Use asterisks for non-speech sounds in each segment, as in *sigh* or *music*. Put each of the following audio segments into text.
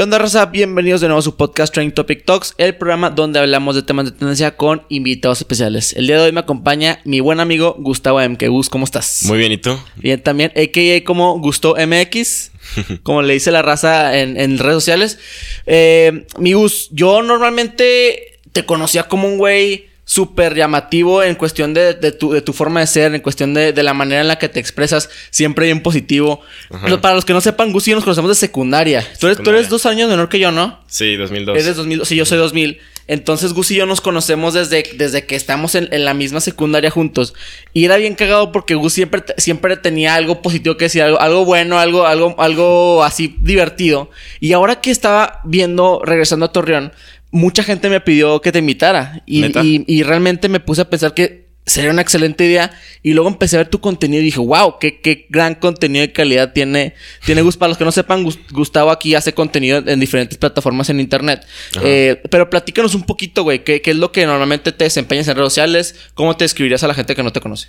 ¿Qué onda, raza? Bienvenidos de nuevo a su podcast Training Topic Talks, el programa donde hablamos de temas de tendencia con invitados especiales. El día de hoy me acompaña mi buen amigo Gustavo M. Gus, ¿cómo estás? Muy bien, ¿y tú? Bien, también, a.k.a. como Gusto MX, *laughs* como le dice la raza en, en redes sociales. Eh, mi Gus, yo normalmente te conocía como un güey súper llamativo en cuestión de, de, tu, de, tu, forma de ser, en cuestión de, de, la manera en la que te expresas, siempre bien positivo. Pero para los que no sepan, Gus y yo nos conocemos de secundaria. Tú eres, tú eres, dos años menor que yo, ¿no? Sí, 2002. Eres 2000, sí, yo soy 2000. Entonces Gus y yo nos conocemos desde, desde que estamos en, en, la misma secundaria juntos. Y era bien cagado porque Gus siempre, siempre tenía algo positivo que decir, algo, algo bueno, algo, algo, algo así divertido. Y ahora que estaba viendo, regresando a Torreón, mucha gente me pidió que te invitara. Y, y, y, realmente me puse a pensar que sería una excelente idea. Y luego empecé a ver tu contenido y dije, wow, qué, qué gran contenido de calidad tiene, tiene Gus. Para los que no sepan, Gustavo aquí hace contenido en diferentes plataformas en internet. Eh, pero platícanos un poquito, güey, ¿qué, ¿qué, es lo que normalmente te desempeñas en redes sociales? ¿Cómo te describirías a la gente que no te conoce?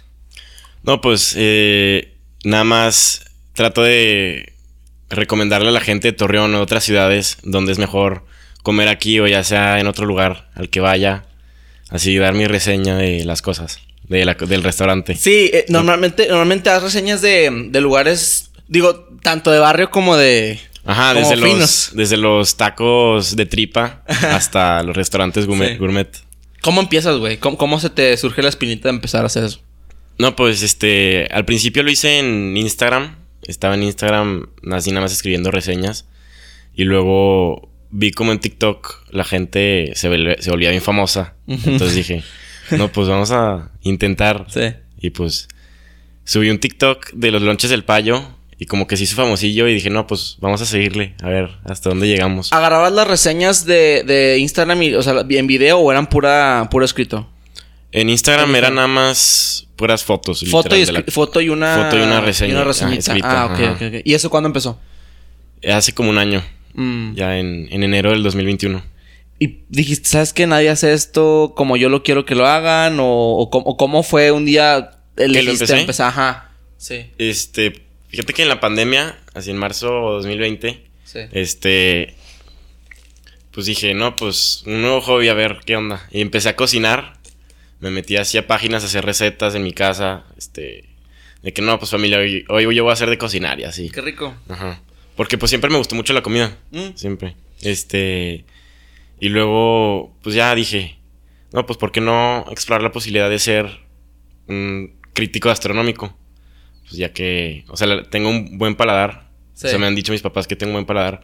No, pues eh, nada más trato de recomendarle a la gente de Torreón o otras ciudades donde es mejor comer aquí o ya sea en otro lugar al que vaya. Así dar mi reseña de las cosas, de la, del restaurante. Sí, eh, normalmente, normalmente das reseñas de, de, lugares, digo, tanto de barrio como de... Ajá, como desde, finos. los, desde los tacos de tripa hasta los restaurantes gourmet. Sí. gourmet. ¿Cómo empiezas, güey? ¿Cómo, ¿Cómo se te surge la espinita de empezar a hacer eso? No, pues este, al principio lo hice en Instagram. Estaba en Instagram así nada más escribiendo reseñas. Y luego vi como en TikTok la gente se, se volvía bien famosa. Entonces dije, no, pues vamos a intentar. Sí. Y pues subí un TikTok de los lonches del payo. Y como que se hizo famosillo y dije, no, pues vamos a seguirle, a ver hasta dónde llegamos. ¿Agarrabas las reseñas de, de Instagram, y, o sea, en video o eran pura, puro escrito? En Instagram eran nada más puras fotos. Foto y, la... foto y una... Foto y una reseña. Y una. Ah, escrita, ah okay, ok, ok. ¿Y eso cuándo empezó? Hace como un año. Mm. Ya en, en, enero del 2021. Y dijiste, ¿sabes qué? Nadie hace esto como yo lo quiero que lo hagan. O, o, o cómo fue un día elegiste empezar. Ajá. Sí. Este, fíjate que en la pandemia, así en marzo de 2020, sí. este, pues dije, no, pues un nuevo hobby, a ver qué onda. Y empecé a cocinar. Me metí así a páginas a hacer recetas en mi casa. Este, de que no, pues familia, hoy, hoy yo voy a hacer de cocinar y así. Qué rico. Ajá. Porque pues siempre me gustó mucho la comida. Mm. Siempre. Este. Y luego, pues ya dije, no, pues ¿por qué no explorar la posibilidad de ser un crítico gastronómico? Pues ya que, o sea, tengo un buen paladar. Sí. O sea, me han dicho mis papás que tengo un buen paladar.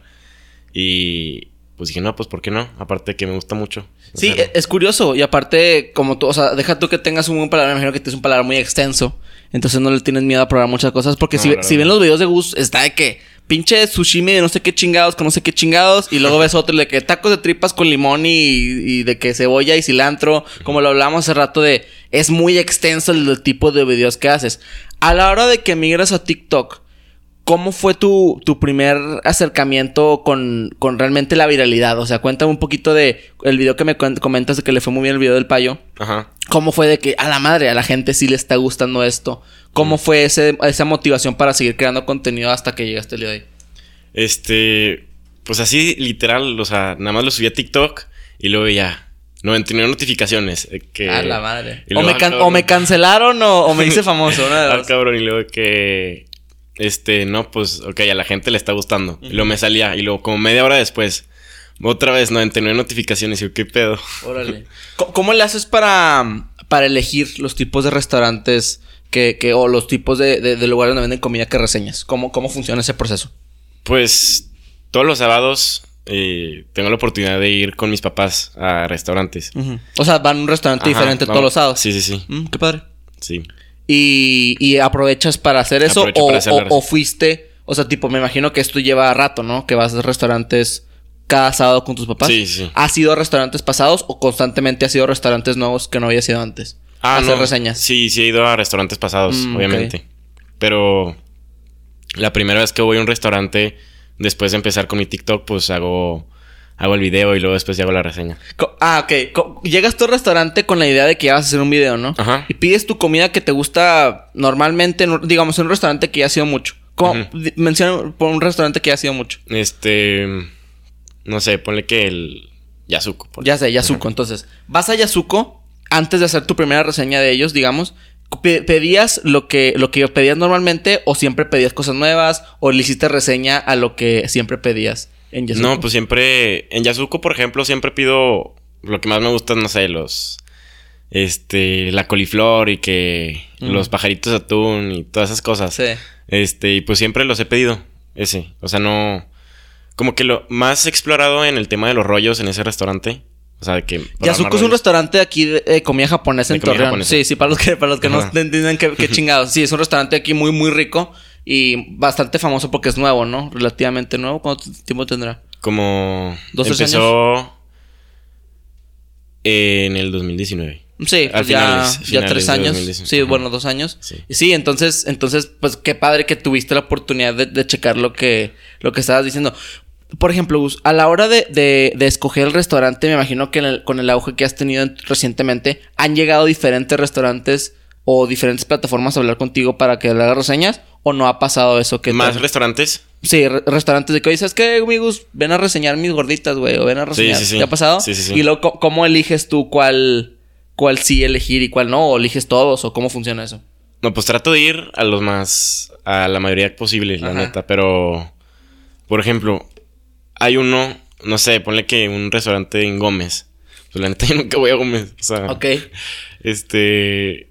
Y pues dije, no, pues ¿por qué no? Aparte que me gusta mucho. Sí, hacerlo. es curioso. Y aparte, como tú, o sea, deja tú que tengas un buen paladar, me imagino que tienes un paladar muy extenso. Entonces no le tienes miedo a probar muchas cosas. Porque No, si, si ven los videos de Gus, está de que pinche sushimi de no sé qué chingados, con no sé qué chingados. Y luego ves otro de que tacos de tripas con limón y, de que cebolla y cilantro. Como lo hablamos hace rato de... Es muy extenso el, el tipo de videos que haces. A la hora de que migras a TikTok... ¿Cómo fue tu, tu primer acercamiento con, con, realmente la viralidad? O sea, cuéntame un poquito de el video que me comentas de que le fue muy bien el video del payo. Ajá. ¿Cómo fue de que a la madre, a la gente sí le está gustando esto? ¿Cómo mm. fue ese, esa motivación para seguir creando contenido hasta que llegaste el día de hoy? Este, pues así literal, o sea, nada más lo subí a TikTok y luego ya 99 notificaciones. eh, Que, a la madre. O me, ah, can- cabrón. o me cancelaron o, o me hice *laughs* famoso. Una de Ah, cabrón, y luego que. Este, no, pues, ok, a la gente le está gustando. Y luego me salía, y luego, como media hora después, otra vez 99 notificaciones. Y yo, ¿qué pedo? Órale. *laughs* ¿Cómo- ¿Cómo le haces para, para elegir los tipos de restaurantes que, que o los tipos de, de- de lugares donde venden comida que reseñas? ¿Cómo, cómo funciona ese proceso? Pues, todos los sábados eh, tengo la oportunidad de ir con mis papás a restaurantes. O sea, van a un restaurante Ajá, diferente vamos. todos los sábados. Sí, sí, sí. Mm, qué padre. Sí. Y, y aprovechas para hacer eso o, para hacer la o- receta. o fuiste, o sea, tipo, me imagino que esto lleva rato, ¿no? Que vas a restaurantes cada sábado con tus papás. Sí, sí. ¿Has ido a restaurantes pasados o constantemente has ido a restaurantes nuevos que no habías ido antes? Ah, hacer no. reseñas. Sí, sí he ido a restaurantes pasados, Mm, obviamente. Pero la primera vez que voy a un restaurante, después de empezar con mi TikTok, pues hago, hago el video y luego después ya hago la reseña. Co- Ah, ok. Co- Llegas tú al restaurante con la idea de que ya vas a hacer un video, ¿no? Ajá. Y pides tu comida que te gusta normalmente, en digamos, en un restaurante que ya ha sido mucho. ¿Cómo? Menciona por un restaurante que ya ha sido mucho. Este. no sé, ponle que el Yasuko. por- Ya sé, Yasuko. Entonces, vas a Yasuko antes de hacer tu primera reseña de ellos, digamos. pe- ¿Pedías lo que, lo que pedías normalmente o siempre pedías cosas nuevas o le hiciste reseña a lo que siempre pedías en Yasuko? No, pues siempre. En Yasuko, por ejemplo, siempre pido. Lo que más me gusta, no sé, los. Este. La coliflor y que. Mm. Los pajaritos de atún y todas esas cosas. Sí. Este, y pues siempre los he pedido. Ese. O sea, no. Como que lo más explorado en el tema de los rollos en ese restaurante. O sea, que. Yasuko es un restaurante aquí de eh, comida japonesa De en comida Torreón. japonesa. Sí, sí, para los que, para los que no entiendan qué, qué *laughs* chingados. Sí, es un restaurante aquí muy, muy rico y bastante famoso porque es nuevo, ¿no? Relativamente nuevo. ¿Cuánto tiempo tendrá? Como. ¿Dos, empezó. En el 2019. Sí, Al ya, finales- ya finales tres años. 2019. Sí, Ajá. bueno, dos años. Sí. Sí, entonces, entonces, pues qué padre que tuviste la oportunidad de, de checar lo que, lo que estabas diciendo. Por ejemplo, Gus, a la hora de, de- de escoger el restaurante, me imagino que el- con el auge que has tenido en- recientemente, han llegado diferentes restaurantes o diferentes plataformas a hablar contigo para que le hagas reseñas, o no ha pasado eso que Más te- restaurantes. Sí, re- restaurantes de que oye, ¿sabes qué, amigos? Ven a reseñar mis gorditas, güey, o ven a reseñar. sí, sí. ¿Te ha pasado? Sí, sí, sí. Y luego, ¿cómo eliges tú cuál, cuál sí elegir y cuál no? ¿O eliges todos? ¿O cómo funciona eso? No, pues trato de ir a los más. a la mayoría posible, la Ajá. neta. Pero. Por ejemplo, hay uno. No sé, ponle que un restaurante en Gómez. Pues la neta *laughs* yo nunca voy a Gómez. O sea. Ok. Este.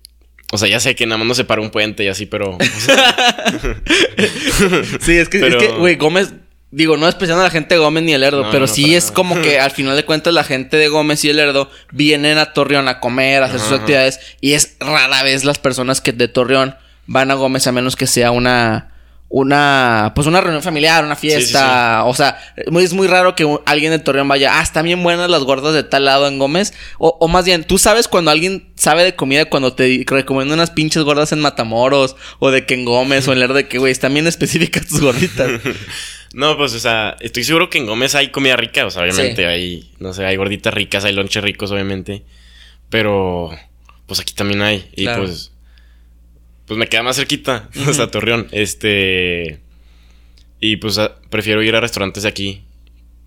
O sea, ya sé que nada más no se para un puente y así, pero. o sea, *laughs* Sí, es que, Pero- es que, güey, Gómez... Digo, no despreciando a la gente de Gómez ni el Lerdo, No, pero no, sí es nada. como que al final de cuentas la gente de Gómez y el Lerdo vienen a Torreón a comer, a hacer sus Ajá. actividades y es rara vez las personas que de Torreón van a Gómez a menos que sea una una pues una reunión familiar, una fiesta, o sea, es muy raro que un- alguien de Torreón vaya, ah, están bien buenas las gordas de tal lado en Gómez, o, o más bien, tú sabes cuando alguien sabe de comida cuando te recomienda unas pinches gordas en Matamoros o de que en Gómez o en Lerdo de que güey, están bien específicas tus gorditas. *laughs* no, pues, o sea, estoy seguro que en Gómez hay comida rica. O sea, obviamente hay. No sé, hay gorditas ricas, hay lonches ricos, obviamente. Pero. Pues aquí también hay. Y Claro. pues. Pues me queda más cerquita. *laughs* O sea, Torreón. Este. Y pues a- prefiero ir a restaurantes de aquí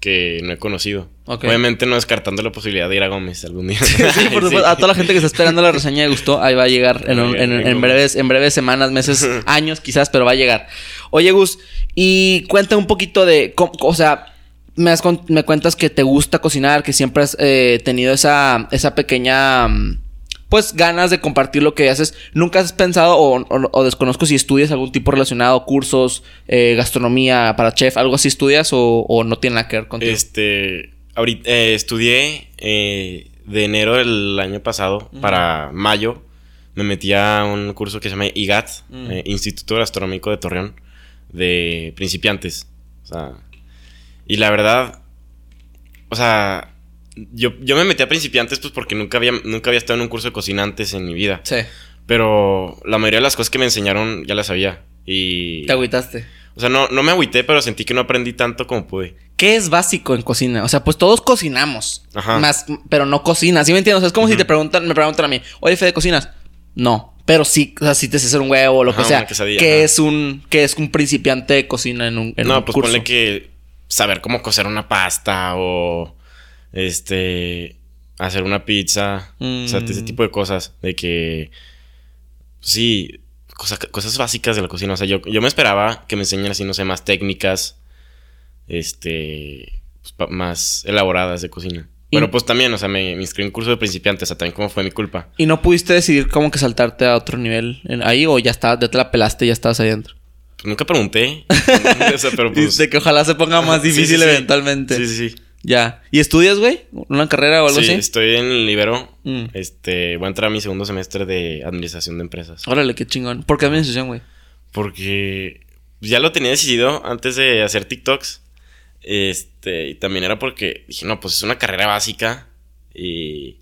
que no he conocido. Obviamente no descartando la posibilidad de ir a Gómez algún día. *laughs* Sí, por supuesto. A toda la gente que está esperando la reseña de gusto, ahí va a llegar en, un- en- en breves, en breves semanas, meses, *laughs* años quizás, pero va a llegar. Oye, Gus, y cuenta un poquito de, cómo- o sea, me, has me cuentas que te gusta cocinar, que siempre has eh, tenido esa, esa pequeña, mm, pues, ganas de compartir lo que haces. ¿Nunca has pensado o, o- o desconozco si estudias algún tipo relacionado, cursos, eh, gastronomía para chef, algo así estudias o, o no tiene nada que ver contigo? Este, ahorita eh, estudié eh, de enero del año pasado para mayo. Me metí a un curso que se llama IGAT, Mm. Instituto Gastronómico de Torreón, de principiantes. O sea, y la verdad, o sea, yo, yo me metí a principiantes pues porque nunca había, nunca había estado en un curso de cocina antes en mi vida. Sí, Pero la mayoría de las cosas que me enseñaron ya las sabía. Y... te agüitaste. O sea, no, no me agüité, pero sentí que no aprendí tanto como pude. ¿Qué es básico en cocina? O sea, pues todos cocinamos. Ajá. Más, pero no cocinas. ¿Sí me entiendes? O sea, es como si te preguntan, me preguntan a mí, oye, Fede, ¿cocinas? No. Pero sí, o sea, sí te sé hacer un huevo o lo Ajá, que sea. ¿Qué ajá. es un, qué es un principiante de cocina en un, en no, un pues curso? ponle que saber cómo cocer una pasta o este hacer una pizza, o sea, ese Mm. tipo de cosas de que sí, cosa- cosas básicas de la cocina, o sea, yo, yo me esperaba que me enseñaran así, no sé, más técnicas este pues, más elaboradas de cocina. Pero pues también, o sea, me, me inscribí en un curso de principiantes, o sea, también como fue mi culpa. ¿Y no pudiste decidir cómo que saltarte a otro nivel en- ahí o ya estabas, ya te la pelaste y ya estabas ahí adentro? Pues nunca pregunté. *laughs* *laughs* o sea, pero pues Dice que ojalá se ponga más *laughs* Sí, sí, difícil sí. eventualmente. Sí, sí, sí. Ya. ¿Y estudias, güey? ¿Una carrera o algo Sí, así? estoy en el Libero. Mm. Este, voy a entrar a mi segundo semestre de administración de empresas. Órale, qué chingón. ¿Por qué administración, güey? Porque ya lo tenía decidido antes de hacer TikToks. Este, y también era porque dije, no, pues es una carrera básica. Y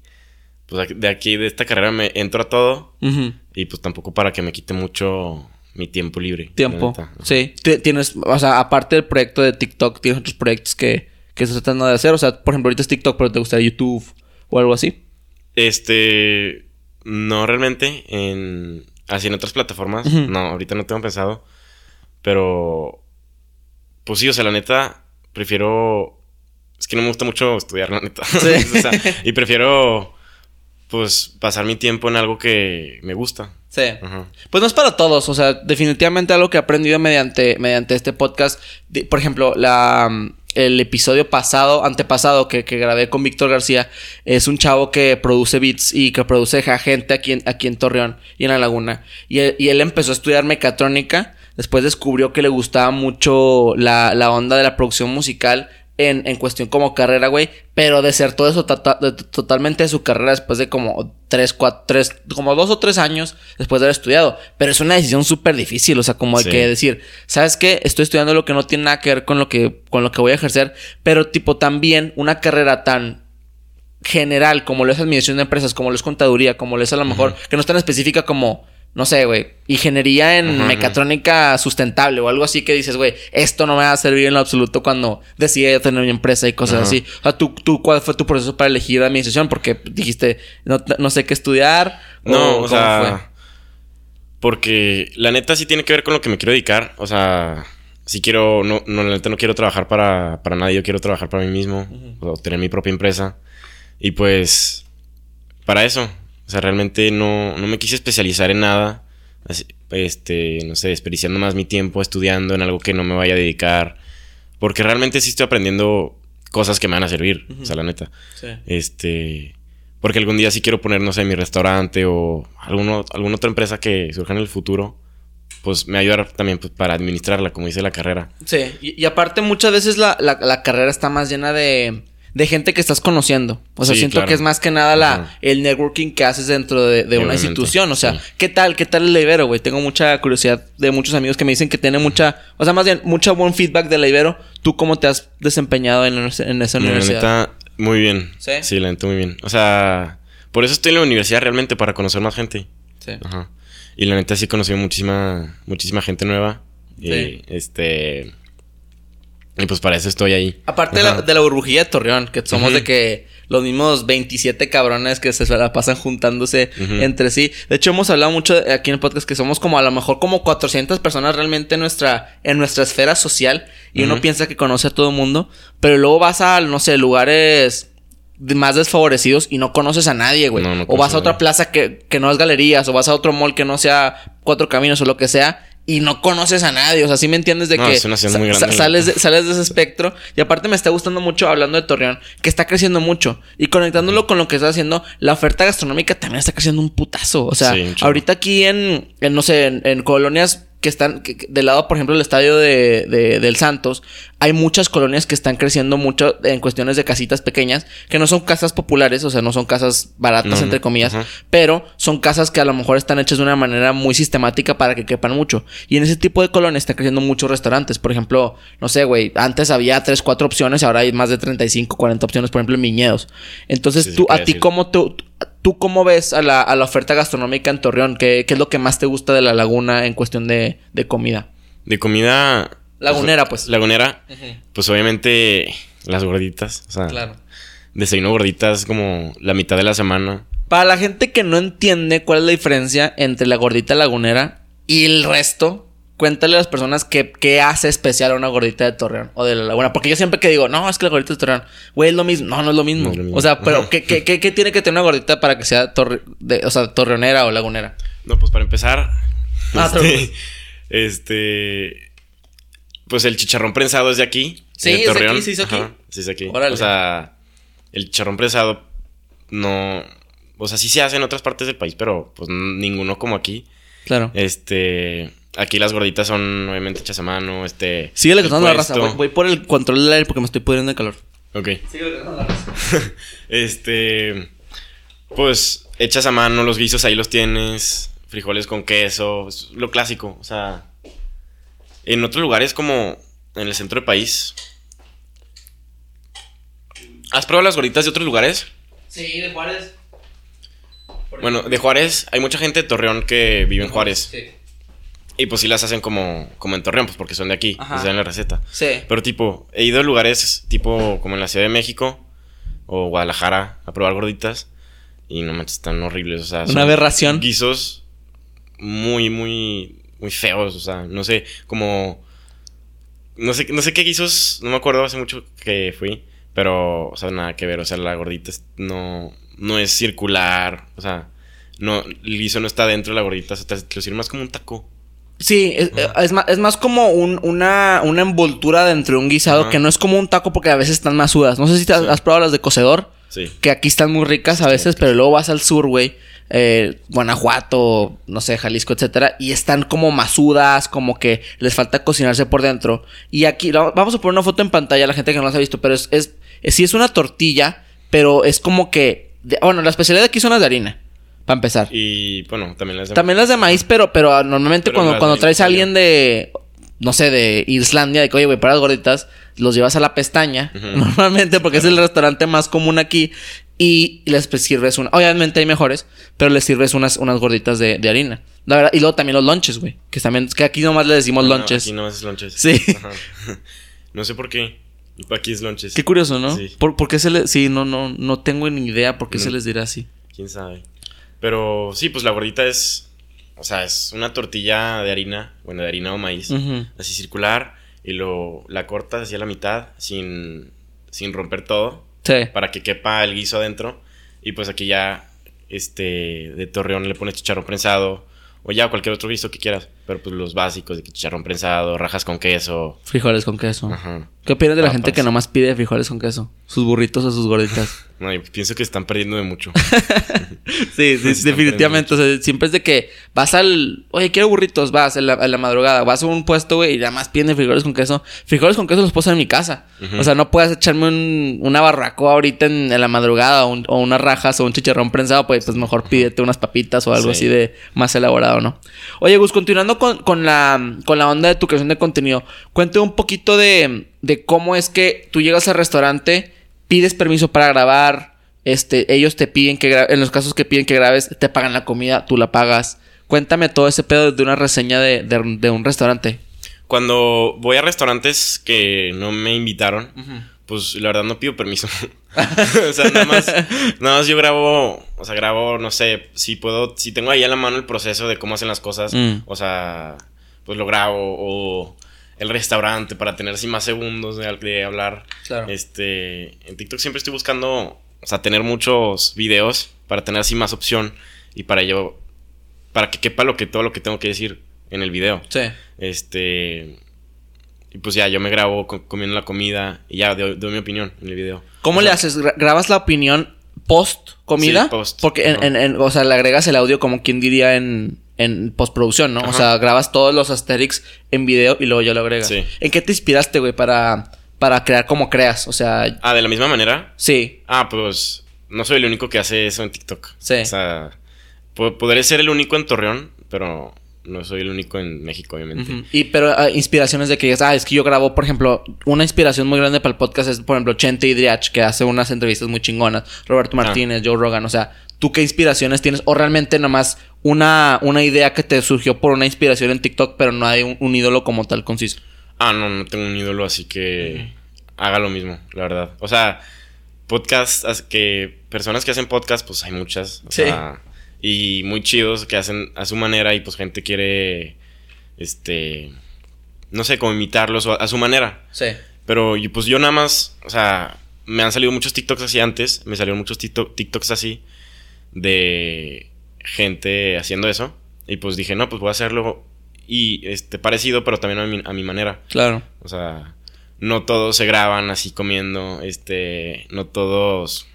pues de aquí, de esta carrera, me entro a todo. Ujú. Y pues tampoco para que me quite mucho mi tiempo libre. Tiempo. Sí. Ti- Tienes, o sea, aparte del proyecto de TikTok, tienes otros proyectos que, que estás tratando de hacer. O sea, por ejemplo, ahorita es TikTok, pero te gustaría YouTube o algo así. Este, no realmente. En, así en otras plataformas. No, ahorita no tengo pensado. Pero, pues sí, o sea, la neta, prefiero es que no me gusta mucho estudiar, la neta. Sí. *laughs* O sea, y prefiero, pues, pasar mi tiempo en algo que me gusta. Sí. Ajá. Pues no es para todos, o sea, definitivamente algo que he aprendido mediante, mediante este podcast. Por ejemplo, la, el episodio pasado, antepasado que, que grabé con Víctor García, es un chavo que produce beats y que produce a gente aquí en, aquí en Torreón y en La Laguna. Y y él empezó a estudiar mecatrónica, después descubrió que le gustaba mucho la, la onda de la producción musical. En, en cuestión como carrera, güey. Pero desertó eso tota- de- totalmente de su carrera después de como tres, cuatro, tres, como dos o tres años después de haber estudiado. Pero es una decisión súper difícil. O sea, como Sí. que decir, ¿sabes qué? Estoy estudiando lo que no tiene nada que ver con lo que, con lo que voy a ejercer. Pero tipo también una carrera tan general como lo es administración de empresas, como lo es contaduría, como lo es a lo mejor, que no es tan específica como, no sé, güey, ingeniería en mecatrónica sustentable o algo así que dices, güey, esto no me va a servir en lo absoluto cuando decide tener mi empresa y cosas así. O sea, ¿tú, tú, ¿cuál fue tu proceso para elegir administración? Porque dijiste, no, no sé qué estudiar. No, o, sea, porque la neta sí tiene que ver con lo que me quiero dedicar. O sea, si quiero, no, no, la neta no quiero trabajar para, para nadie, yo quiero trabajar para mí mismo, o tener mi propia empresa. Y pues, para eso, o sea, realmente no, no me quise especializar en nada. Así, este, no sé, desperdiciando más mi tiempo estudiando en algo que no me vaya a dedicar. Porque realmente sí estoy aprendiendo cosas que me van a servir, o sea, la neta. Sí. Este. Porque algún día sí quiero poner, no sé, mi restaurante o alguno, alguna otra empresa que surja en el futuro. Pues me ayudar también pues, para administrarla, como dice la carrera. Sí, y, y aparte muchas veces la, la- la carrera está más llena de, de gente que estás conociendo. O sea, Sí, siento claro. que es más que nada la, Ajá. el networking que haces dentro de, de una institución. O sea, sí. ¿qué tal? ¿Qué tal el Ibero, güey? Tengo mucha curiosidad de muchos amigos que me dicen que tiene mucha, o sea, más bien, mucho buen feedback del Ibero. ¿Tú cómo te has desempeñado en, la- en esa La universidad? neta, muy bien. ¿Sí? Sí, la neta, muy bien. O sea, por eso estoy en la universidad realmente, para conocer más gente. Sí. Ajá. Y la neta sí he conocido muchísima, muchísima gente nueva. Y Sí. este. Y pues para eso estoy ahí. Aparte de la, de la burbujilla de Torreón, que somos de que los mismos 27 cabrones que se la pasan juntándose entre sí. De hecho, hemos hablado mucho aquí en el podcast que somos como a lo mejor como 400 personas realmente en nuestra, en nuestra esfera social. Y uno piensa que conoce a todo el mundo. Pero luego vas a, no sé, lugares más desfavorecidos y no conoces a nadie, güey. No, no o vas a otra plaza que, que no es galerías, o vas a otro mall que no sea cuatro caminos o lo que sea. Y no conoces a nadie, o sea, ¿sí me entiendes de No, que es una ciudad muy sa- grande, sa- sales, de, sales de ese espectro. Y aparte me está gustando mucho, hablando de Torreón, que está creciendo mucho. Y conectándolo con lo que está haciendo, la oferta gastronómica también está creciendo un putazo. O sea, Sí, ahorita aquí en, en, no sé, en, en colonias que están que- del lado, por ejemplo, del estadio de, de- del Santos, hay muchas colonias que están creciendo mucho en cuestiones de casitas pequeñas, que no son casas populares, o sea, no son casas baratas, No, entre comillas, pero son casas que a lo mejor están hechas de una manera muy sistemática para que quepan mucho. Y en ese tipo de colonias están creciendo muchos restaurantes. Por ejemplo, no sé, güey, antes había 3, 4 opciones, ahora hay más de 35, 40 opciones, por ejemplo, en viñedos. Entonces, Sí, tú, a ti. ¿cómo tú, tú cómo ves a la, a la oferta gastronómica en Torreón? ¿Qué, qué es lo que más te gusta de la laguna en cuestión de, de comida? De comida. Lagunera, pues. Lagunera. Pues obviamente las gorditas. O sea, Claro. desayuno gorditas como la mitad de la semana. Para la gente que no entiende cuál es la diferencia entre la gordita lagunera y el resto, cuéntale a las personas qué, qué hace especial a una gordita de Torreón o de la laguna. Porque yo siempre que digo, no, es que la gordita de Torreón, güey, es lo mismo. No, no es lo mismo. No es lo mismo. O sea, pero. ¿qué, qué, qué- qué tiene que tener una gordita para que sea torre- de- o sea, torreonera o lagunera? No, pues para empezar. Ah, este, *laughs* este, Pues el chicharrón prensado es de aquí. Sí, de es Torreón. aquí, sí, es aquí. Ajá, sí, es aquí. Órale. O sea, el chicharrón prensado no. O sea, sí se hace en otras partes del país, pero pues ninguno como aquí. Claro. Este. Aquí las gorditas son obviamente hechas a mano. Este. Síguele el contando la raza. Voy, voy por el control del aire porque me estoy pudriendo de calor. Ok. Síguele contando la raza. *laughs* Este. Pues hechas a mano, los guisos ahí los tienes. Frijoles con queso. es lo clásico. O sea. En otros lugares como en el centro del país. ¿Has probado las gorditas de otros lugares? Sí, de Juárez. Bueno, de Juárez, hay mucha gente de Torreón que vive en Juárez. Sí. Y pues sí las hacen como, como en Torreón, pues porque son de aquí. Ajá. Les dan la receta. Sí. Pero tipo, he ido a lugares tipo como en la Ciudad de México o Guadalajara a probar gorditas. Y no manches, están horribles. O sea, Una aberración. Guisos muy, muy, muy feos. O sea, no sé, como. No sé, no sé qué guisos, no me acuerdo hace mucho que fui. Pero, o sea, nada que ver. O sea, la gordita no, no es circular. O sea, no, el guiso no está dentro de la gordita. O sea, te lo sirve más como un taco. Sí, es, es más, es más como un- una, una envoltura dentro de un guisado Ajá. que no es como un taco porque a veces están más sudas. No sé si te has, has probado las de cocedor, Sí. que aquí están muy ricas a veces, pero luego vas al sur, güey. eh, Guanajuato, no sé, Jalisco, etcétera, y están como masudas, como que les falta cocinarse por dentro. Y aquí, vamos a poner una foto en pantalla a la gente que no las ha visto, pero es, es, es- sí es una tortilla, pero es como que, de- bueno, la especialidad de aquí son las de harina, para empezar. Y bueno, también las de También las de maíz, pero, pero ah, normalmente Pero cuando, cuando traes a alguien de, no sé, de Islandia, de que, oye, güey, para las gorditas, los llevas a la pestaña, *laughs* normalmente, porque es el restaurante más común aquí, y les pues, sirves una, obviamente hay mejores, pero les sirves unas, unas gorditas de, de harina. La verdad, y luego también los lonches, güey, que también, que aquí nomás le decimos No, lonches. Aquí no es lonches. Sí. Ajá. *laughs* No sé por qué. Aquí es lonches. Qué curioso, ¿no? Sí. ¿Por, por qué se le, sí, no, no, no tengo ni idea por qué No. se les dirá así. Quién sabe. Pero sí, pues la gordita es. O sea, es una tortilla de harina. Bueno, de harina o maíz. Así circular. Y lo, la cortas hacia la mitad. Sin, sin romper todo. Sí. Para que quepa el guiso adentro. Y pues aquí ya. Este. De torreón le pones chicharrón prensado. O ya cualquier otro guiso que quieras. Pero pues los básicos de chicharrón prensado. Rajas con queso. Frijoles con queso. Ajá. ¿Qué opinas de la Papas. gente que nomás pide frijoles con queso? Sus burritos o sus gorditas. *laughs* No, pienso que están perdiendo de mucho. *laughs* Sí, sí, definitivamente. O sea, siempre es de que vas al. Oye, quiero burritos, vas en la, en la madrugada. Vas a un puesto, güey, y nada más piden frijoles con queso. Frijoles con queso los puedo hacer en mi casa. O sea, no puedes echarme un, una barracoa ahorita en, en la madrugada o, un- o unas rajas o un chicharrón prensado. Pues, pues mejor pídete unas papitas o algo Sí. así de más elaborado, ¿no? Oye, Gus, continuando con, con, la, con la onda de tu creación de contenido, cuéntame un poquito de, de cómo es que tú llegas al restaurante, pides permiso para grabar. Este, ellos te piden que en los casos que piden que grabes, te pagan la comida, tú la pagas. Cuéntame todo ese pedo de una reseña de, de- de un restaurante. Cuando voy a restaurantes que no me invitaron, pues la verdad no pido permiso. *laughs* o sea, nada más, nada más yo grabo, o sea, grabo, no sé, si puedo, si tengo ahí a la mano el proceso de cómo hacen las cosas, Mm. o sea, pues lo grabo, o el restaurante para tener así más segundos de, de hablar. Claro. Este, en TikTok siempre estoy buscando, o sea, tener muchos videos para tener así más opción y para yo, para que quepa lo que, todo lo que tengo que decir en el video. Sí. Este. Y pues ya, yo me grabo co- comiendo la comida y ya doy, doy mi opinión en el video. ¿Cómo O le haces? Gra- ¿Grabas la opinión post comida? Sí, post. Porque, en- en- o sea, le agregas el audio como quien diría en, en postproducción, ¿no? O sea, grabas todos los asterix en video y luego ya lo agregas. Sí. ¿En qué te inspiraste, güey, para, para crear como creas? O sea, Ah, de la misma manera. sí. Ah, pues no soy el único que hace eso en TikTok. Sí. O sea, po- podré ser el único en Torreón, pero no soy el único en México, obviamente. Y pero ah, inspiraciones de que digas, ah, es que yo grabo, por ejemplo, una inspiración muy grande para el podcast es, por ejemplo, Chente Idriach, que hace unas entrevistas muy chingonas, Roberto Ah. Martínez, Joe Rogan, o sea, ¿tú qué inspiraciones tienes? O realmente nomás una, una idea que te surgió por una inspiración en TikTok, pero no hay un, un ídolo como tal conciso. Ah, no, no tengo un ídolo, así que haga lo mismo, la verdad. O sea, podcast, as- que personas que hacen podcast, pues hay muchas. o Sí. sea, y muy chidos que hacen a su manera y pues gente quiere, este, no sé, como imitarlos a, a su manera. Sí. Pero y, pues yo nada más, o sea, me han salido muchos TikToks así antes, me salieron muchos TikTok- TikToks así de gente haciendo eso. Y pues dije, no, pues voy a hacerlo y este parecido, pero también a mi, a mi manera. Claro. O sea, no todos se graban así comiendo, este, no todos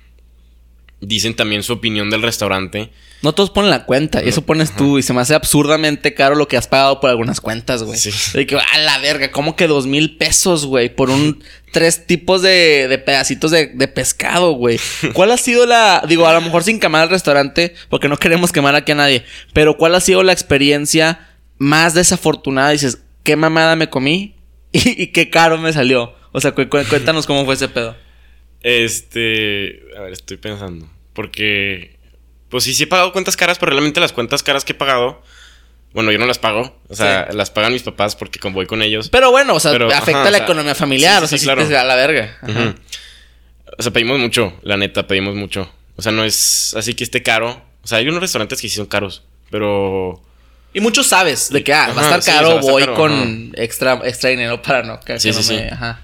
dicen también su opinión del restaurante. No todos ponen la cuenta, y eso pones tú, y se me hace absurdamente caro lo que has pagado por algunas cuentas, güey. Sí. De que, a la verga, ¿cómo que dos mil pesos, güey? Por un *laughs* tres tipos de, de pedacitos de, de pescado, güey. ¿Cuál ha sido la, digo, a lo mejor sin quemar al restaurante, porque no queremos quemar aquí a nadie, pero cuál ha sido la experiencia más desafortunada? Dices, ¿qué mamada me comí? Y, y qué caro me salió. O sea, cu- cu- cuéntanos cómo fue ese pedo. Este, a ver, estoy pensando, porque pues sí sí he pagado cuentas caras, pero realmente las cuentas caras que he pagado, bueno, yo no las pago, o sea, las pagan mis papás porque voy con ellos. Pero bueno, o sea, Pero, afecta ajá, la o sea, economía familiar, sí, o sea, sí, claro. te da la verga. Ajá. O sea, pedimos mucho, la neta, pedimos mucho. O sea, no es así que esté caro. O sea, hay unos restaurantes que sí son caros, pero Y muchos sabes de que ah, va a estar caro, o sea, va a estar voy caro, con extra, extra dinero para no que, Sí, no me- ajá.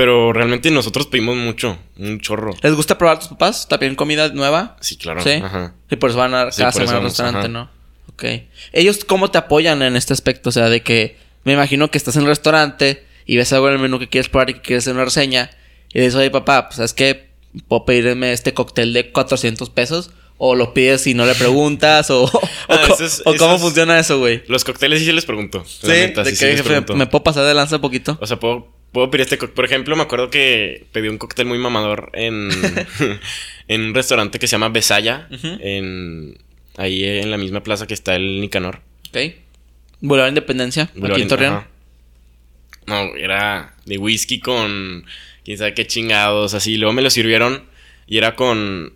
Pero realmente nosotros pedimos mucho, un chorro. ¿Les gusta probar a tus papás? ¿También comida nueva? Sí, claro. Sí. Ajá. Y por eso van a Sí, cada semana al restaurante, ajá. ¿no? Ok. ¿Ellos cómo te apoyan en este aspecto? O sea, de que me imagino que estás en el restaurante y ves algo en el menú que quieres probar y que quieres hacer una reseña. Y dices, oye, papá, pues sabes que puedo pedirme este cóctel de 400 pesos. O lo pides y no le preguntas. O, *laughs* o, Ah, es- cómo es- funciona eso, güey. Los cócteles sí se les pregunto. Sí, neta, de sí, que sí jefe, me puedo pasar de lanza un poquito. O sea, puedo, puedo pedir este cóctel. Por ejemplo, me acuerdo que pedí un cóctel muy mamador en, *laughs* *laughs* en un restaurante que se llama Besaya. En, ahí en la misma plaza que está el Nicanor. Ok. Boulevard Independencia, aquí en Torreón. Ajá. No, era de whisky con quién sabe qué chingados, así. Luego me lo sirvieron y era con.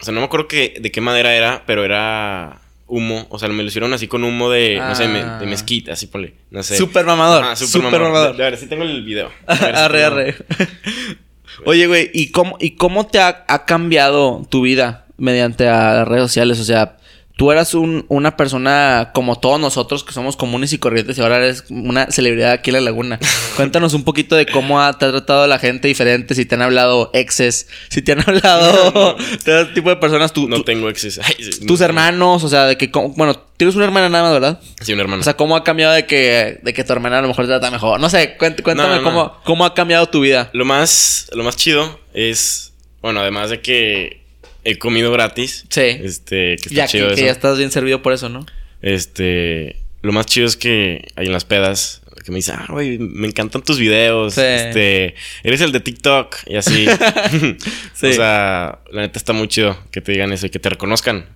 O sea, no me acuerdo qué, de qué madera era, pero era humo. O sea, me lo hicieron así con humo de, no sé, me- Ah. de mezquita, así ponle. No sé. Súper mamador. Ajá, súper mamador. De, de ver si tengo el video. Si *laughs* arre, arre. *laughs* Oye, güey, ¿y cómo, ¿y cómo te ha, ha cambiado tu vida mediante a las redes sociales? O sea, tú eras un- una persona como todos nosotros que somos comunes y corrientes y ahora eres una celebridad aquí en la laguna. *laughs* Cuéntanos un poquito de cómo ha- te ha tratado la gente diferente, si te han hablado exes, si te han *laughs* hablado de ese tipo de personas, tú, No tú- tengo exes. *laughs* Ay, sí, tus no. hermanos, o sea, de que, bueno, tienes una hermana nada más, ¿verdad? Sí, un hermano. O sea, ¿cómo ha cambiado de que, de que tu hermana a lo mejor te trata mejor? No sé, cuént- cuéntame No, no. Cómo, cómo ha cambiado tu vida. Lo más, lo más chido es, bueno, además de que he comido gratis. Sí. Este, que está Ya que, chido que eso. ya estás bien servido por eso, ¿no? Este, lo más chido es que hay en las pedas que me dicen, ah, güey, me encantan tus videos. Sí. Este, eres el de TikTok y así. *laughs* *laughs* Sí. O sea, la neta está muy chido que te digan eso y que te reconozcan.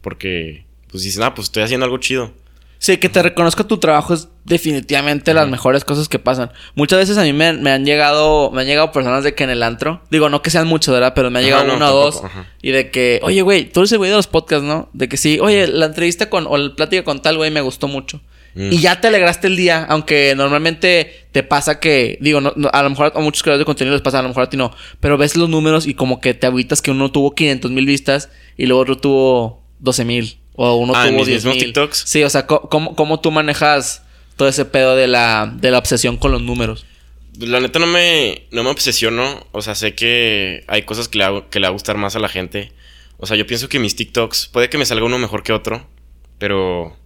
Porque, pues dicen, ah, pues estoy haciendo algo chido. Sí, que te reconozca tu trabajo es definitivamente las mejores cosas que pasan. Muchas veces a mí me, me han llegado, me han llegado personas de que en el antro, digo, no que sean muchos, ¿verdad? Pero me ha Ajá, llegado no, uno o dos. ajá. Y de que, oye, güey, tú eres el güey de los podcasts, ¿no? De que sí, oye, la entrevista con, o la plática con tal, güey, me gustó mucho. Mm. Y ya te alegraste el día, aunque normalmente te pasa que, digo, no, no, a lo mejor a muchos creadores de contenido les pasa, a lo mejor a ti no, pero ves los números y como que te agüitas que uno tuvo 500 mil vistas y luego otro tuvo 12 mil o uno Ah, ¿en tuvo mis 10 mismos mil. TikToks? Sí, o sea, ¿cómo, cómo tú manejas todo ese pedo de la, de la obsesión con los números? La neta no me, no me obsesiono. O sea, sé que hay cosas que le, hago- que le va a gustar más a la gente. O sea, yo pienso que mis TikToks, puede que me salga uno mejor que otro, pero...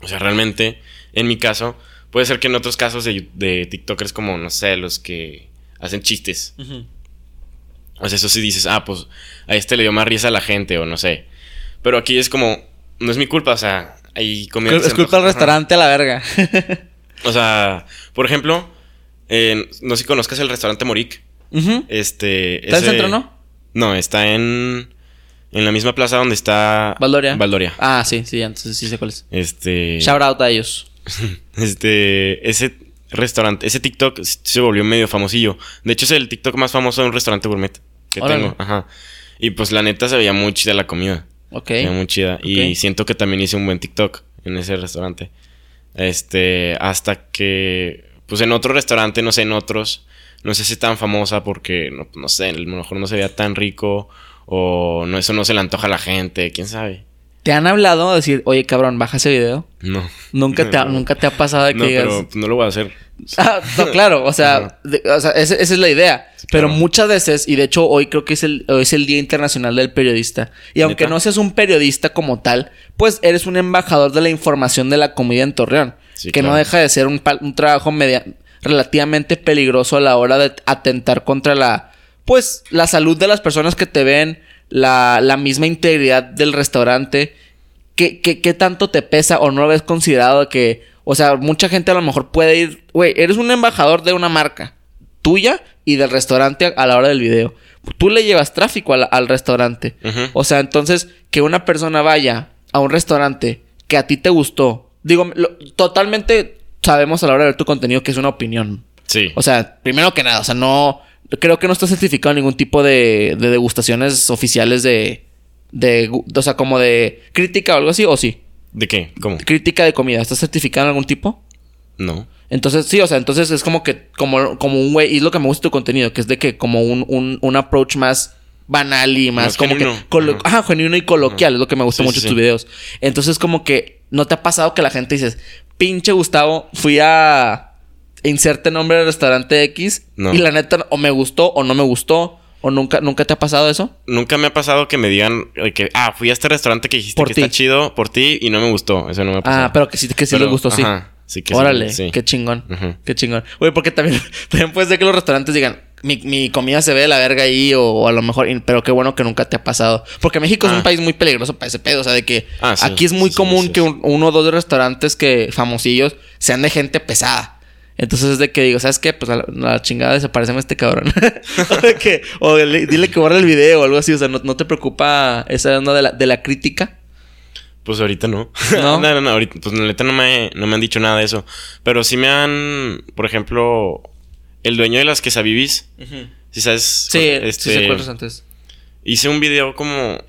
O sea, realmente, en mi caso, puede ser que en otros casos de, de TikTokers como, no sé, los que hacen chistes. O sea, eso sí dices, ah, pues a este le dio más risa a la gente o no sé. Pero aquí es como, no es mi culpa, o sea, hay comida... Es culpa del restaurante a la verga. *laughs* O sea, por ejemplo, no sé si conozcas el restaurante Morik. Este. ¿Está en ese- centro, no? No, está en. En la misma plaza donde está. Valdoria. Valdoria. Ah, sí, sí, entonces sí sé cuál es. Este. Shout out a ellos. *laughs* Este. Ese restaurante, ese TikTok se volvió medio famosillo. De hecho, es el TikTok más famoso de un restaurante gourmet que Órale. tengo. Ajá. Y pues la neta se veía muy chida la comida. Ok. Veía muy chida. Y siento que también hice un buen TikTok en ese restaurante. Este. Hasta que. Pues en otro restaurante, no sé, en otros. No sé si tan famosa porque, no, no sé, a lo mejor no se veía tan rico. O no, eso no se le antoja a la gente, quién sabe. ¿Te han hablado de decir, oye, cabrón, baja ese video? No. Nunca te ha, *laughs* nunca te ha pasado de que No, digas... pero no lo voy a hacer. *laughs* Ah, no, claro, o sea, Ajá. de- o sea, ese- esa es la idea. Pero claro. muchas veces, y de hecho hoy creo que es el, hoy es el Día Internacional del Periodista. Y aunque ¿Neta? no seas un periodista como tal, pues eres un embajador de la información de la comida en Torreón. Sí, que no deja de ser un, un trabajo media- relativamente peligroso a la hora de atentar contra la, pues, la salud de las personas que te ven, la, la misma integridad del restaurante. ¿Qué, qué, qué tanto te pesa o no lo ves considerado que, o sea, mucha gente a lo mejor puede ir, güey, eres un embajador de una marca tuya y del restaurante a, la hora del video. Tú le llevas tráfico al, al restaurante. O sea, entonces, que una persona vaya a un restaurante que a ti te gustó, digo, lo- totalmente sabemos a la hora de ver tu contenido que es una opinión. Sí. O sea, primero que nada, o sea, no. Creo que no está certificado ningún tipo de, de degustaciones oficiales de, de. O sea, como de crítica o algo así, o sí. ¿De qué? ¿Cómo? Crítica de comida. ¿Está certificado en algún tipo? No. Entonces, sí, o sea, entonces es como que, como, como un güey, y es lo que me gusta tu contenido, que es de que como un, un, un approach más banal y más, Más como genuino. que, Ajá. ajá, genuino y coloquial, es lo que me gusta Sí, mucho sí, tus sí. videos. Entonces, como que, ¿no te ha pasado que la gente dices, pinche Gustavo, fui a, inserte nombre del restaurante X. No. Y la neta, o me gustó o no me gustó. ¿O nunca, nunca te ha pasado eso? Nunca me ha pasado que me digan eh, que, ah, fui a este restaurante que dijiste Por que está chido por ti y no me gustó. Eso no me ha pasado. Ah, pero que sí, que sí Pero, les gustó, sí. ajá, sí que Órale, sí. qué chingón. Qué chingón. Güey, porque también, *laughs* también puede ser que los restaurantes digan, mi, mi comida se ve de la verga ahí, o, o a lo mejor, y- pero qué bueno que nunca te ha pasado. Porque México es Ah. un país muy peligroso para ese pedo. O sea, de que Ah, sí, aquí es muy común que un- uno o dos restaurantes que famosillos sean de gente pesada. Entonces es de que digo, ¿sabes qué? Pues a la, a la chingada desapareceme este cabrón. *laughs* o de que, o le- dile que borre el video o algo así. O sea, no, no te preocupa esa onda de la, de la crítica. Pues ahorita no. *laughs* ¿No? *laughs* no, no, no, ahorita, pues la neta no me, no me han dicho nada de eso. Pero sí me han, por ejemplo, el dueño de las quesabibis, si sabes, Sí, este, sí se antes. hice un video como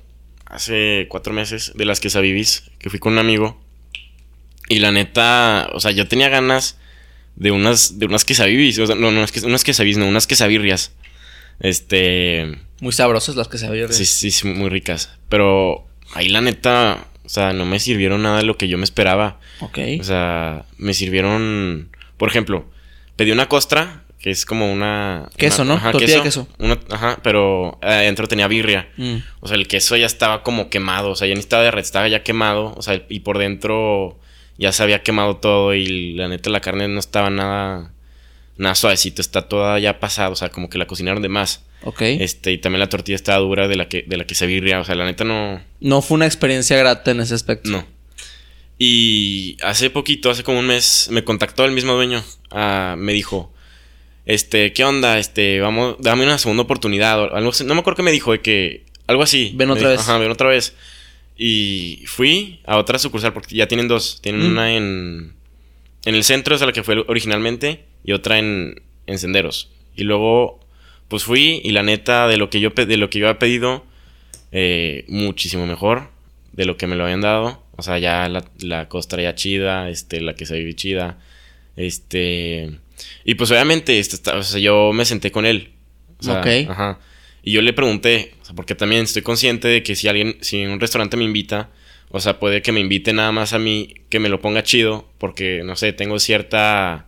hace cuatro meses de las quesabibis, que fui con un amigo. Y la neta, o sea, yo tenía ganas de unas, de unas quesabibis, o sea, no, no, unas quesabibis, no, unas quesabirrias. Este, Muy sabrosas las que se veían. Sí, sí, sí, muy ricas. Pero ahí la neta, o sea, no me sirvieron nada de lo que yo me esperaba. Ok. O sea, me sirvieron, por ejemplo, pedí una costra, que es como una... Queso, una- ¿no? Tortilla de queso. Una- ajá, pero eh, adentro tenía birria. Mm. O sea, el queso ya estaba como quemado, o sea, ya ni estaba derretido, estaba ya quemado, o sea, y por dentro ya se había quemado todo y la neta la carne no estaba nada, nada suavecito, está toda ya pasada, o sea, como que la cocinaron de más. Ok. Este, y también la tortilla estaba dura de la que, de la que se birria. O sea, la neta no. No fue una experiencia grata en ese aspecto. No. Y hace poquito, hace como un mes, me contactó el mismo dueño. Ah, me dijo. Este, ¿qué onda? Este, vamos, dame una segunda oportunidad. o algo. No me acuerdo qué me dijo, de que. Algo así. Ven otra dijo, vez. Ajá, ven otra vez. Y fui a otra sucursal, porque ya tienen dos. Tienen Mm. una en. En el centro, es la que fue originalmente. Y otra en, en Senderos. Y luego, pues fui. Y la neta, de lo que yo, de lo que yo había pedido, eh, muchísimo mejor de lo que me lo habían dado. O sea, ya la, la costra ya chida, este, la que se vive chida. Este. Y pues obviamente, este, está- o sea, yo me senté con él. O sea. Ajá. Y yo le pregunté, o sea, porque también estoy consciente de que si alguien, si un restaurante me invita, o sea, puede que me invite nada más a mí, que me lo ponga chido, porque, no sé, tengo cierta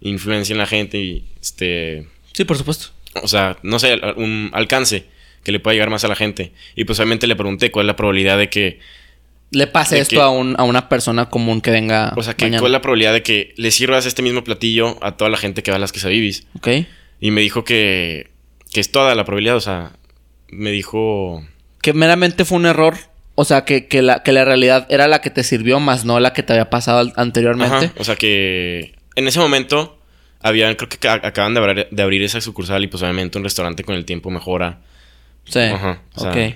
influencia en la gente y, este, Sí, por supuesto. o sea, no sé, un alcance que le pueda llegar más a la gente. Y pues obviamente le pregunté cuál es la probabilidad de que, Le pase esto que- a, un, a una persona común que venga. o sea, que, mañana. cuál es la probabilidad de que le sirvas este mismo platillo a toda la gente que va a las quesabibis. Ok. Y me dijo que, que es toda la probabilidad, o sea, me dijo... Que meramente fue un error. O sea, que, que, la, que la realidad era la que te sirvió, más no la que te había pasado anteriormente. Ajá, o sea que en ese momento habían, creo que ca- acaban de abrir, de abrir esa sucursal y pues obviamente un restaurante con el tiempo mejora. Sí. Ajá, o sea, ok.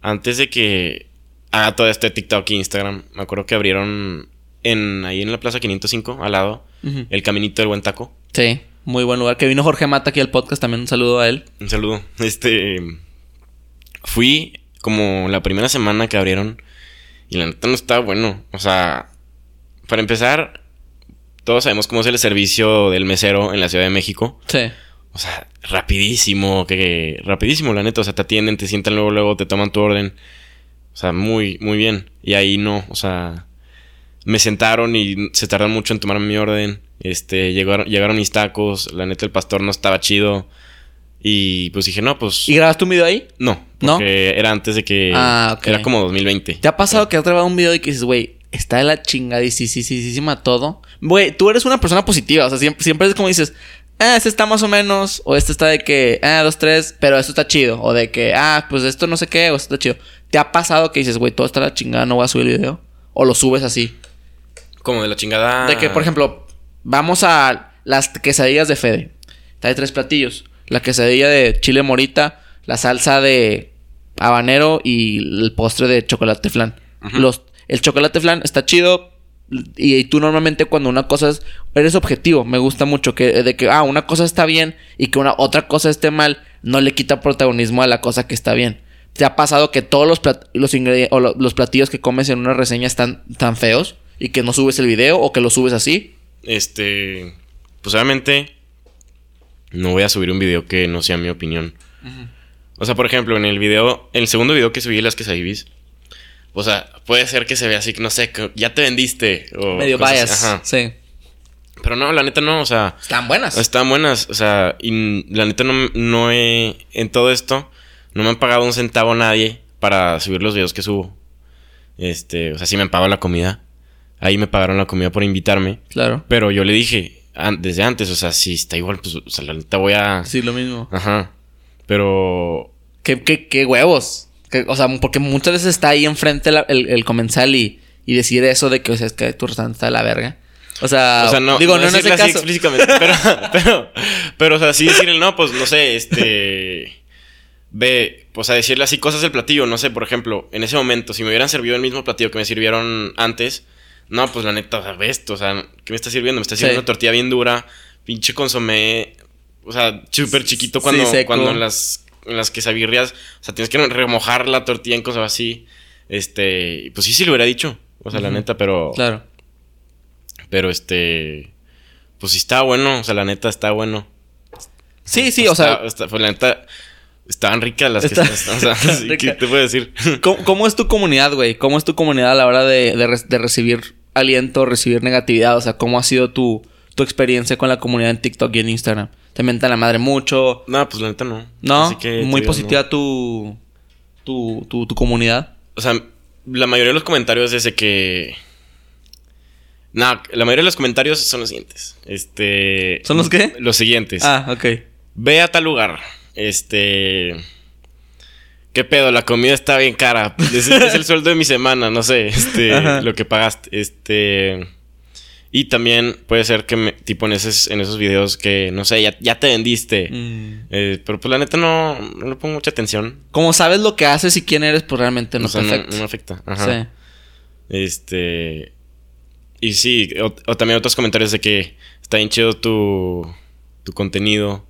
Antes de que haga todo este TikTok e Instagram, me acuerdo que abrieron en ahí en la Plaza 505, al lado, el Caminito del Buen Taco. Sí, muy buen lugar. Que vino Jorge Mata aquí al podcast, también un saludo a él. Un saludo. Este. Fui como la primera semana que abrieron. Y la neta no estaba bueno. O sea, para empezar, todos sabemos cómo es el servicio del mesero en la Ciudad de México. Sí. O sea, rapidísimo, que rapidísimo, la neta. O sea, te atienden, te sientan luego, luego, te toman tu orden. O sea, muy, muy bien. Y ahí no, o sea, me sentaron y se tardaron mucho en tomarme mi orden. Este, llegaron, llegaron mis tacos. La neta, el pastor no estaba chido. Y pues dije, no, pues. ¿Y grabaste un video ahí? No, ¿No? era antes de que. Ah, ok. Era como 2020. ¿Te ha pasado que has grabado un video y que dices, güey, está de la chingadísima todo? Güey, tú eres una persona positiva. O sea, siempre, siempre es como dices, ah, este está más o menos. O este está de que, ah, dos, tres, pero esto está chido. O de que, ah, pues esto no sé qué, o esto está chido. ¿Te ha pasado que dices, güey, todo está de la chingada, no voy a subir el video? O lo subes así. Como de la chingada. De que, por ejemplo, vamos a las quesadillas de Fede. Trae tres platillos. La quesadilla de chile morita, la salsa de habanero y el postre de chocolate flan. Los, el chocolate flan está chido. Y, y tú normalmente cuando una cosa es... Eres objetivo. Me gusta mucho que... De que, ah, una cosa está bien y que una otra cosa esté mal. No le quita protagonismo a la cosa que está bien. ¿Te ha pasado que todos los, plat- los ingredientes o lo- los platillos que comes en una reseña están tan feos y que no subes el video o que lo subes así? Este. Pues obviamente. No voy a subir un video que no sea mi opinión. O sea, por ejemplo, en el video. En el segundo video que subí de las quesadillas. O sea, puede ser que se vea así, que no sé, que ya te vendiste. O Medio así. Ajá. Sí. Pero no, la neta no, o sea. Están buenas. Están buenas, o sea, y la neta no, no he. En todo esto, no me han pagado un centavo nadie para subir los videos que subo. Este, o sea, sí me han pagado la comida. Ahí me pagaron la comida por invitarme. Claro. Pero yo le dije an- desde antes, o sea, si está igual, pues, o sea, la neta voy a. Sí, lo mismo. Ajá. Pero. ¿Qué, qué, qué huevos? O sea, porque muchas veces está ahí enfrente la- el, el comensal y, y decir eso de que, o sea, es que tu restaurante está de la verga. O sea, o sea, no, digo, no, en ese decirle así caso. explícitamente, *laughs* pero, pero, pero, o sea, sí decirle, no, pues, no sé, este, ve, pues, a decirle así cosas del platillo, no sé, por ejemplo, en ese momento, si me hubieran servido el mismo platillo que me sirvieron antes, no, pues, la neta, o sea, ve esto, o sea, ¿qué me está sirviendo? Me está sirviendo Sí. una tortilla bien dura, pinche consomé, o sea, súper chiquito cuando, Sí, cuando en las, en las quesabirrias, o sea, tienes que remojar la tortilla en cosas así, este, pues sí, sí lo hubiera dicho, o sea, la neta, pero... Claro. Pero este. Pues sí está bueno. O sea, la neta está bueno. Sí, sí, o sea, Está- está- pues la neta. Estaban ricas las Está- que están. O sea, *laughs* rica. *laughs* ¿qué te puedo decir? ¿cómo, cómo es tu comunidad, güey? ¿Cómo es tu comunidad a la hora de, de recibir aliento, recibir negatividad? O sea, ¿cómo ha sido tu, tu experiencia con la comunidad en TikTok y en Instagram? ¿Te mentan la madre mucho? no, pues la neta no. ¿No? Así que te Muy positiva no. tu, tu, tu, tu comunidad. O sea, la mayoría de los comentarios desde que. No, la mayoría de los comentarios son los siguientes. Este. ¿Son los qué? Los siguientes. Ah, ok. Ve a tal lugar. Este. ¿Qué pedo? La comida está bien cara. Es, es el *laughs* sueldo de mi semana, no sé. Este. Ajá. Lo que pagaste. Este. Y también puede ser que me, tipo en esos, en esos videos que, no sé, ya, ya te vendiste. Mm. Eh, pero pues la neta no, no le pongo mucha atención. Como sabes lo que haces y quién eres, pues realmente no o sea, te no, afecta. no me afecta. Ajá. Sí. Este. Y sí, o, o también otros comentarios de que está bien chido tu, tu contenido.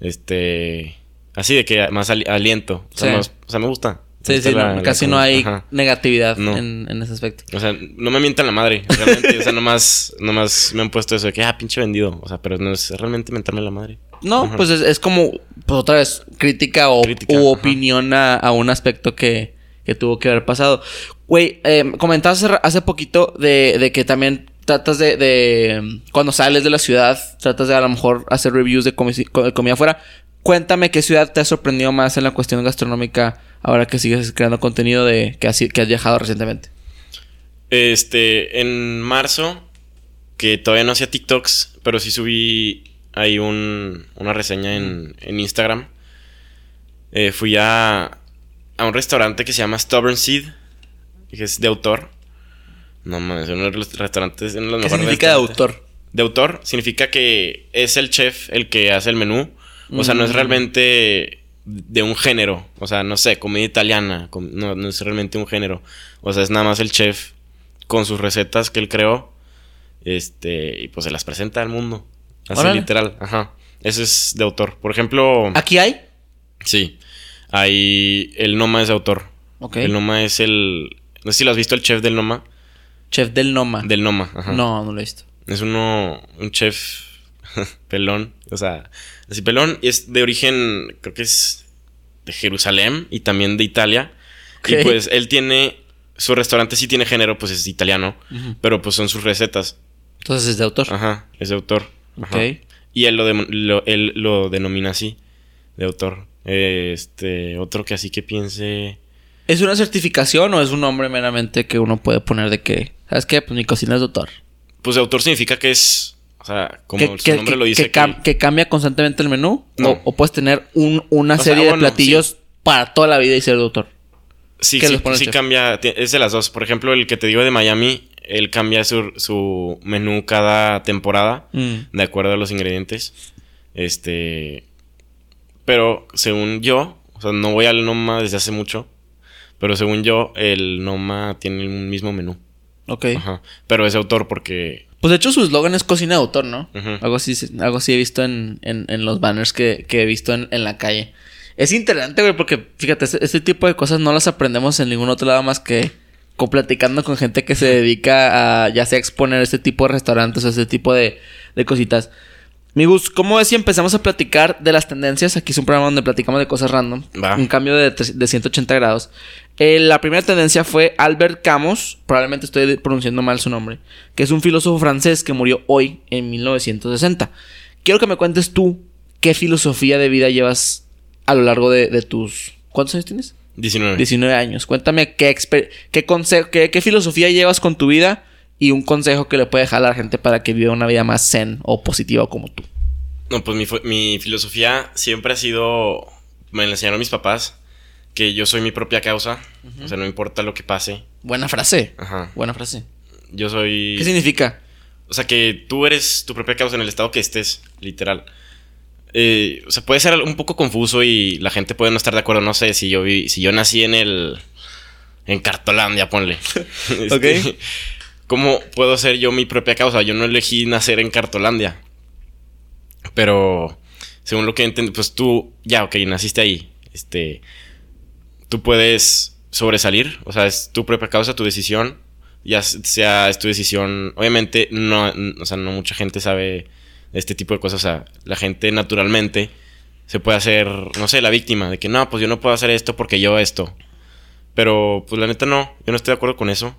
Este. Así de que más ali- aliento. O sea, Sí. más- o sea, me gusta. Sí, sí, la- no, la casi no hay Ajá. negatividad No. en, en ese aspecto. O sea, no me mientan la madre, realmente. o sea, nomás, nomás me han puesto eso de que, ah, pinche vendido. O sea, pero no es realmente mentarme la madre. No, Ajá. pues es, es como, pues otra vez, crítica o Crítica, u opinión a, a un aspecto que, que tuvo que haber pasado. Güey, eh, comentabas hace, poquito de, de que también tratas de, de, cuando sales de la ciudad, tratas de a lo mejor hacer reviews de, comi- co- de comida afuera. Cuéntame qué ciudad te ha sorprendido más en la cuestión gastronómica ahora que sigues creando contenido de que has, que has viajado recientemente. Este, en marzo, que todavía no hacía TikToks, pero sí subí ahí un, una reseña en, en Instagram. Eh, fui a, a un restaurante que se llama Stubborn Seed, que es de autor. No mames, es uno de los restaurantes, uno de los ¿Qué significa de autor? De autor significa que es el chef el que hace el menú. O sea, no es Mm. realmente de un género. O sea, no sé, comida italiana. com- No, no es realmente un género. O sea, es nada más el chef con sus recetas que él creó. Este, y pues se las presenta al mundo. Así Órale. literal. Ajá. Eso es de autor. Por ejemplo, ¿Aquí hay? sí. Hay. El Noma es de autor. Ok. El Noma es el. No sé si lo has visto, el chef del Noma. Chef del Noma. Del Noma. Ajá. No, no lo he visto. Es uno, un chef *laughs* pelón, o sea, así pelón, y es de origen, creo que es de Jerusalén y también de Italia. Ok. Y pues él tiene, su restaurante sí tiene género, pues es italiano, pero pues son sus recetas. Entonces es de autor. Ajá, es de autor. Ajá. Ok. Y él lo- él lo denomina así, de autor. Este, otro que así que piense... ¿Es una certificación o es un nombre meramente que uno puede poner de que, ¿sabes qué? Pues mi cocina es de autor. Pues de autor significa que es, o sea, como que, su que- nombre que- lo dice. que cam- que cambia constantemente el menú. No. O, o puedes tener un- una O sea, serie de platillos para toda la vida y ser de autor. Sí, ¿Qué sí, el sí cambia. Es de las dos. Por ejemplo, el que te digo de Miami, él cambia su, su menú cada temporada Mm. de acuerdo a los ingredientes. Este. Pero según yo, o sea, no voy al Noma desde hace mucho. Pero según yo, el Noma tiene un mismo menú. Ok. Ajá. Pero es autor porque. Pues de hecho su eslogan es cocina de autor, ¿no? Algo así, algo así he visto en, en- en los banners que, que he visto en, en la calle. Es interesante, güey, porque fíjate, este, este tipo de cosas no las aprendemos en ningún otro lado más que con platicando con gente que se dedica a ya sea exponer este tipo de restaurantes o este tipo de, de cositas. Mi Gus, ¿cómo ves si empezamos a platicar de las tendencias? Aquí es un programa donde platicamos de cosas random. Un cambio de, tre- de 180 grados. Eh, la primera tendencia fue Albert Camus, probablemente estoy pronunciando mal su nombre, que es un filósofo francés que murió hoy en 1960. Quiero que me cuentes tú qué filosofía de vida llevas a lo largo de, de tus... ¿Cuántos años tienes? 19. 19 años. Cuéntame qué, qué, qué filosofía llevas con tu vida y un consejo que le puede dejar a la gente para que viva una vida más zen o positiva como tú. No, pues mi, mi filosofía siempre ha sido, me la enseñaron mis papás, que yo soy mi propia causa, o sea, no importa lo que pase, Buena frase. ajá, Buena frase. yo soy... ¿Qué significa? O sea, que tú eres tu propia causa en el estado que estés, literal. Eh, o sea, puede ser un poco confuso y la gente puede no estar de acuerdo, no sé, si yo vi, si yo nací en el... En Cartolandia, ponle. *laughs* Este, Ok. ¿Cómo puedo ser yo mi propia causa? Yo no elegí nacer en Cartolandia. Pero, según lo que entiendo, pues tú, ya, ok, naciste ahí. Este, tú puedes sobresalir, o sea, es tu propia causa, tu decisión. Ya sea, es tu decisión. Obviamente, no, o sea, no mucha gente sabe este tipo de cosas. O sea, la gente naturalmente se puede hacer, no sé, la víctima de que no, pues yo no puedo hacer esto porque yo esto. Pero, pues la neta no, yo no estoy de acuerdo con eso.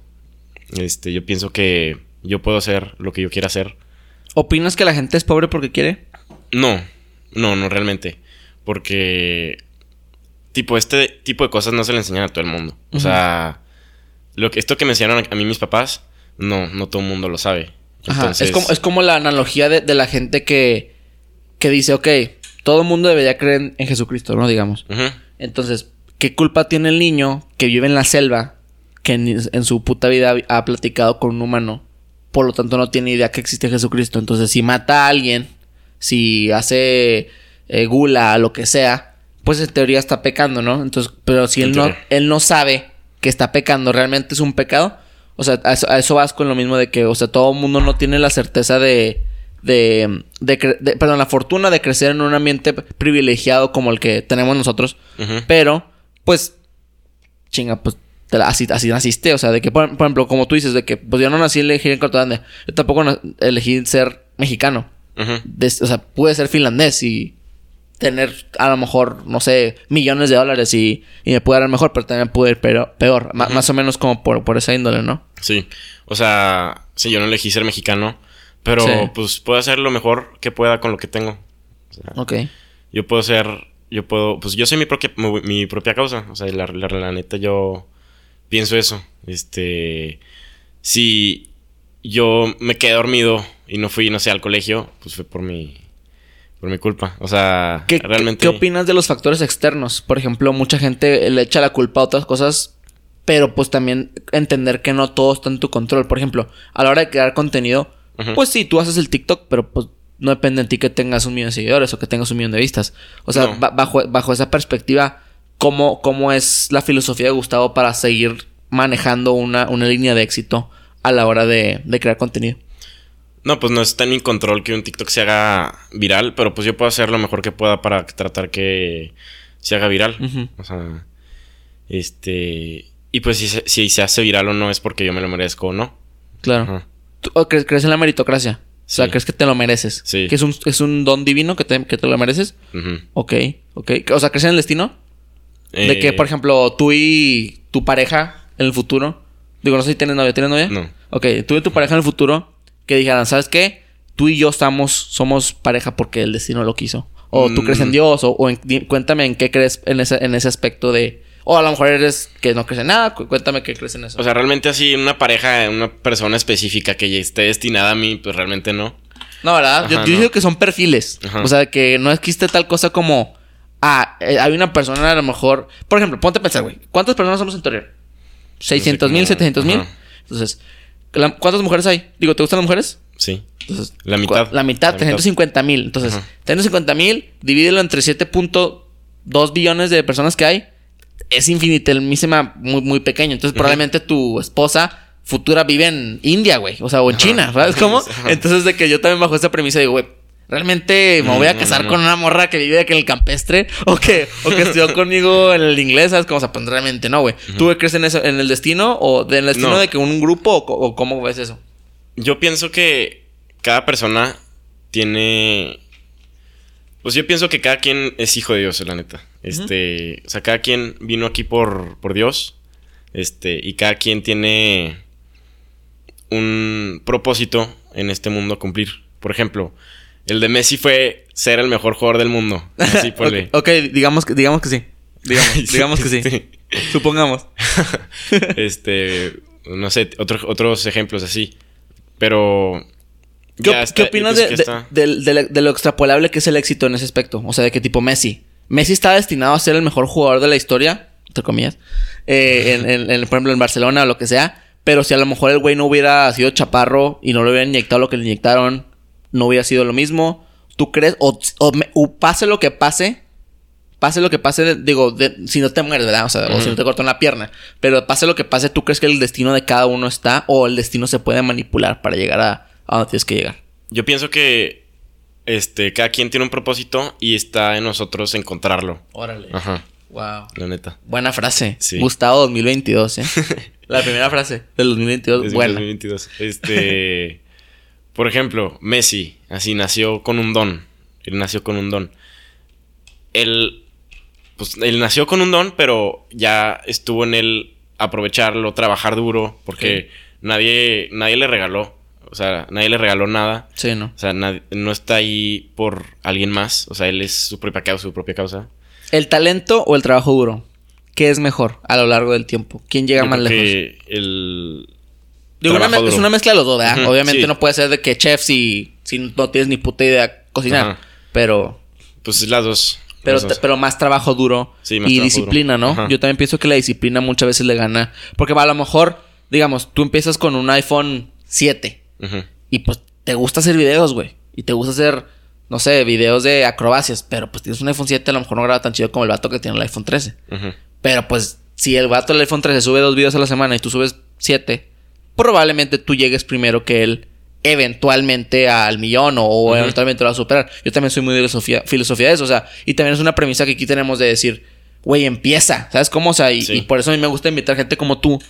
Este, yo pienso que yo puedo hacer lo que yo quiera hacer. ¿Opinas que la gente es pobre porque quiere? No, no, no realmente. Porque, tipo, este tipo de cosas no se le enseñan a todo el mundo. O sea, lo que, esto que me enseñaron a mí mis papás, no, no todo el mundo lo sabe. Ajá. Es, como, es como la analogía de, de la gente que, que dice, ok, todo el mundo debería creer en, en Jesucristo, ¿no? Digamos. Entonces, ¿qué culpa tiene el niño que vive en la selva, que en, en su puta vida ha platicado con un humano? Por lo tanto, no tiene idea que existe Jesucristo. Entonces, si mata a alguien, si hace eh, gula, lo que sea, pues en teoría está pecando, ¿no? Entonces, pero si él no, él no sabe que está pecando, realmente es un pecado. O sea, a eso, a eso vas con lo mismo de que, o sea, todo el mundo no tiene la certeza de, de, de cre- de- perdón, la fortuna de crecer en un ambiente privilegiado como el que tenemos nosotros. Pero, pues, chinga, pues, te la- así, así naciste. O sea, de que, por, por ejemplo, como tú dices, de que, pues yo no nací elegí en Cortlandia. Yo tampoco elegí ser mexicano. O sea, pude ser finlandés y tener a lo mejor, no sé, millones de dólares y, y me pude dar mejor, pero también pude ir peor, peor Ma- más o menos como por, por esa índole, ¿no? Sí, o sea, sí, yo no elegí ser mexicano, pero Sí. pues puedo hacer lo mejor que pueda con lo que tengo. O sea, Ok. yo puedo ser, yo puedo, pues yo soy mi propia, mi, mi propia causa. O sea, la, la, la neta yo pienso eso. Este, si yo me quedé dormido y no fui, no sé, al colegio, pues fue por mi, por mi culpa. O sea, ¿Qué, realmente. ¿Qué opinas de los factores externos? Por ejemplo, mucha gente le echa la culpa a otras cosas, pero pues también entender que no todo está en tu control. Por ejemplo, a la hora de crear contenido, pues sí, tú haces el TikTok, pero pues no depende de ti que tengas un millón de seguidores o que tengas un millón de vistas. O sea, No. bajo, bajo esa perspectiva, ¿cómo, ¿cómo es la filosofía de Gustavo para seguir manejando una, una línea de éxito a la hora de, de crear contenido? No, pues no está en mi control que un TikTok se haga viral, pero pues yo puedo hacer lo mejor que pueda para tratar que se haga viral. O sea, este... Y pues si se, si se hace viral o no es porque yo me lo merezco o no. Claro. Ajá. ¿Tú o crees, crees en la meritocracia? O sea, Sí. ¿crees que te lo mereces? Sí. ¿Que es un, es un don divino que te, que te lo mereces? Ujú. Ok, ok. O sea, ¿crees en el destino? De que, Eh, por ejemplo, tú y tu pareja en el futuro... Digo, no sé si tienes novia. ¿Tienes novia? No. Ok, tú y tu pareja en el futuro que dijeran, ¿sabes qué? Tú y yo estamos, somos pareja porque el destino lo quiso. O tú Mm. crees en Dios, o, o en- cuéntame en qué crees en ese, en ese aspecto de... O a lo mejor eres que no crees en nada, cu- cuéntame qué crees en eso. O sea, realmente así una pareja, una persona específica que esté destinada a mí, pues realmente no. No, ¿verdad? yo yo no. digo que son perfiles. Ajá. O sea, que no existe tal cosa como. Ah, eh, hay una persona a lo mejor. Por ejemplo, ponte a pensar, güey. ¿Cuántas personas somos en Torreón? ¿600 mil? como- ¿700 mil? Entonces, ¿cuántas mujeres hay? Digo, ¿te gustan las mujeres? Sí. Entonces, La mitad. La mitad, La mitad. 350 mil. Entonces, Ajá. 350 mil, divídelo entre 7.2 billones de personas que hay. Es infinitesimísima, muy, muy pequeño. Entonces, probablemente tu esposa futura vive en India, güey. O sea, o en Ajá. China, ¿sabes *laughs* cómo? Entonces, de que yo también bajo esa premisa digo, güey, ¿realmente me voy a casar no, no. con una morra que vive aquí en el campestre? *laughs* ¿O que, o que estudió *laughs* conmigo en el inglés? ¿Sabes cómo? O sea, pues realmente no, güey. ¿Tú crees en eso, en el destino? ¿O en el destino No. de que un grupo? O cómo ves eso? Yo pienso que cada persona tiene. Pues yo pienso que cada quien es hijo de Dios, la neta. Este. O sea, cada quien vino aquí por, por Dios. Este. Y cada quien tiene un propósito en este mundo a cumplir. Por ejemplo, el de Messi fue ser el mejor jugador del mundo. Así *laughs* ponle. ok, digamos que, digamos que sí. Digamos, *laughs* digamos que sí. Sí. Supongamos. *laughs* este. No sé, otros otros ejemplos así. Pero. ¿Qué, ya está- qué opinas de lo extrapolable que es el éxito en ese aspecto? O sea, de qué tipo Messi. Messi está destinado a ser el mejor jugador de la historia, entre comillas, eh, en, en- en, por ejemplo, en Barcelona o lo que sea. Pero si a lo mejor el güey no hubiera sido chaparro y no le hubieran inyectado lo que le inyectaron, no hubiera sido lo mismo. ¿Tú crees? O, o pase lo que pase, pase lo que pase, digo, de- si no te mueres, ¿verdad? O sea, o si no te cortan la pierna. Pero pase lo que pase, ¿tú crees que el destino de cada uno está o el destino se puede manipular para llegar a, a donde tienes que llegar? Yo pienso que. Este, cada quien tiene un propósito y está en nosotros encontrarlo. Órale. Ajá, Wow. la neta. Buena frase. Sí. Gustavo 2022, ¿eh? *laughs* La primera frase del 2022. Desde buena. 2022. Este. Por ejemplo, Messi, así nació con un don. Él nació con un don. Él. Pues él nació con un don, pero ya estuvo en él aprovecharlo, trabajar duro, porque nadie, nadie le regaló. O sea, nadie le regaló nada. Sí, ¿no? O sea, nad- no está ahí por alguien más. O sea, él es su propia causa, su propia causa. ¿El talento o el trabajo duro? ¿Qué es mejor a lo largo del tiempo? ¿Quién llega Yo más creo lejos? que el. Digo, una es una mezcla de los dos, ¿verdad? Obviamente sí. no puede ser de que chef si, si no tienes ni puta idea cocinar. Pero, Pues es las dos. pero, las dos. pero más trabajo duro Sí, más y trabajo disciplina, duro. ¿no? Yo también pienso que la disciplina muchas veces le gana. Porque a lo mejor, digamos, tú empiezas con un iPhone 7 Ujú. y pues te gusta hacer videos, güey. Y te gusta hacer, no sé, videos de acrobacias. Pero pues tienes un iPhone 7, a lo mejor no graba tan chido como el vato que tiene el iPhone 13. Ujú. Pero pues, si el vato del iPhone 13 sube dos videos a la semana y tú subes siete, probablemente tú llegues primero que él eventualmente al millón o, o Ujú. eventualmente lo va a superar. Yo también soy muy de filosofía, filosofía de eso, o sea, y también es una premisa que aquí tenemos de decir, güey, empieza, ¿sabes cómo? O sea, y, Sí. y por eso a mí me gusta invitar gente como tú